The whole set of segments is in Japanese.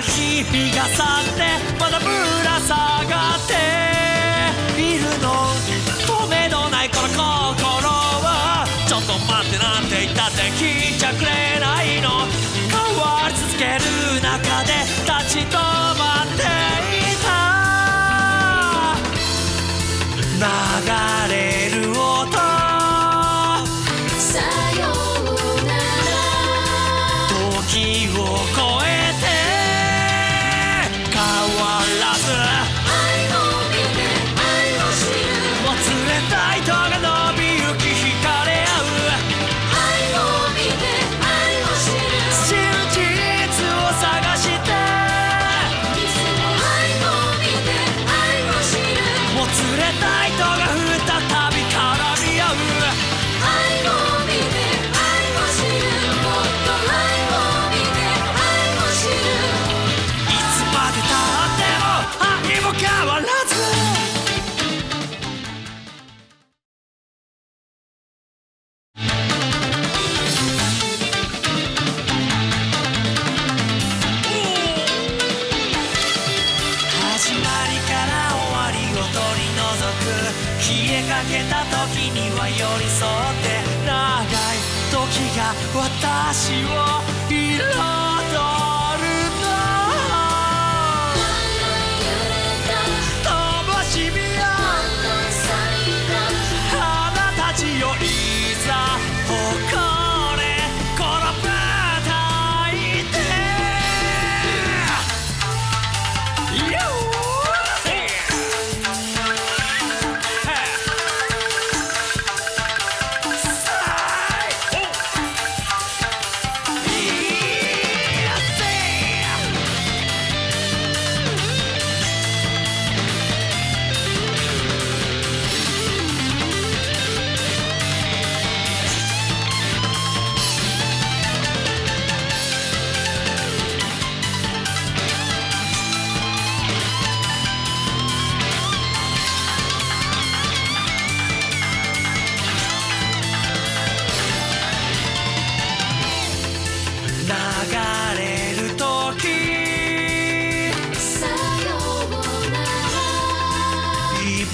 日々が去ってまだぶら下がっているの。止めのないこの心はちょっと待ってなんて言ったって聞いちゃくれないの。変わり続ける中で立ち止まっていた。流れる音。さようなら。時を超えイトが消えかけた時には寄り添って長い時が私を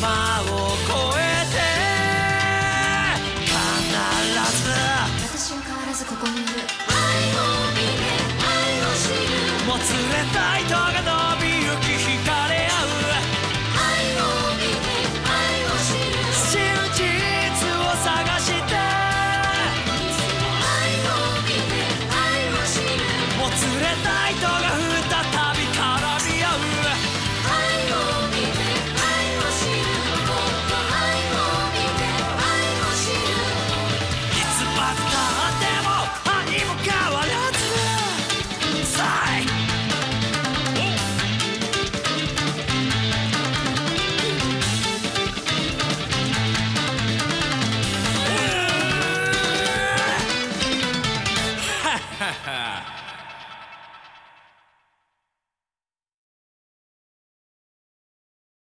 必ず私は変ずここにいる愛を見て愛を知るもつれた糸が伸びゆき惹かれ合う愛を見て愛を知る真実を探して愛を見て愛を知るもつれた糸が再び Hahaha.